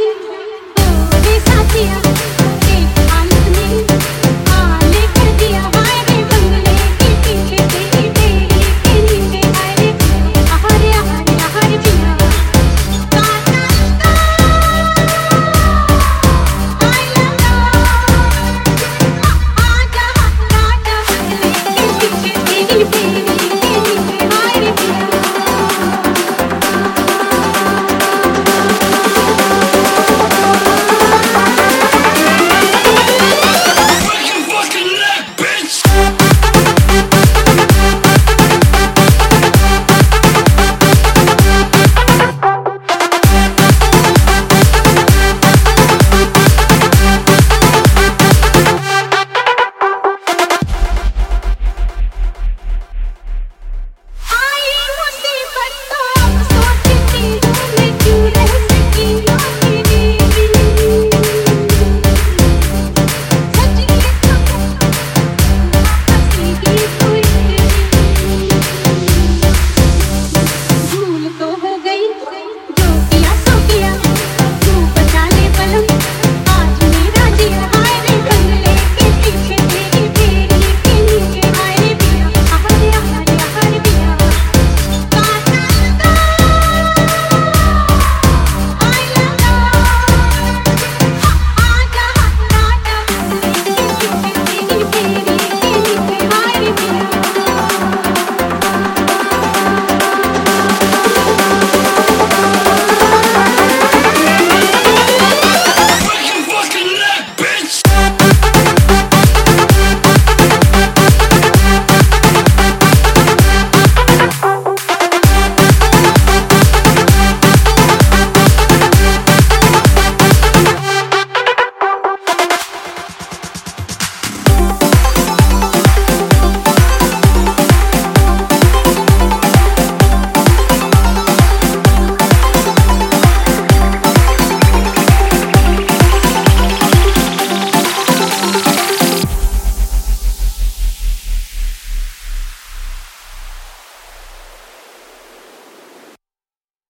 We'll I'm here.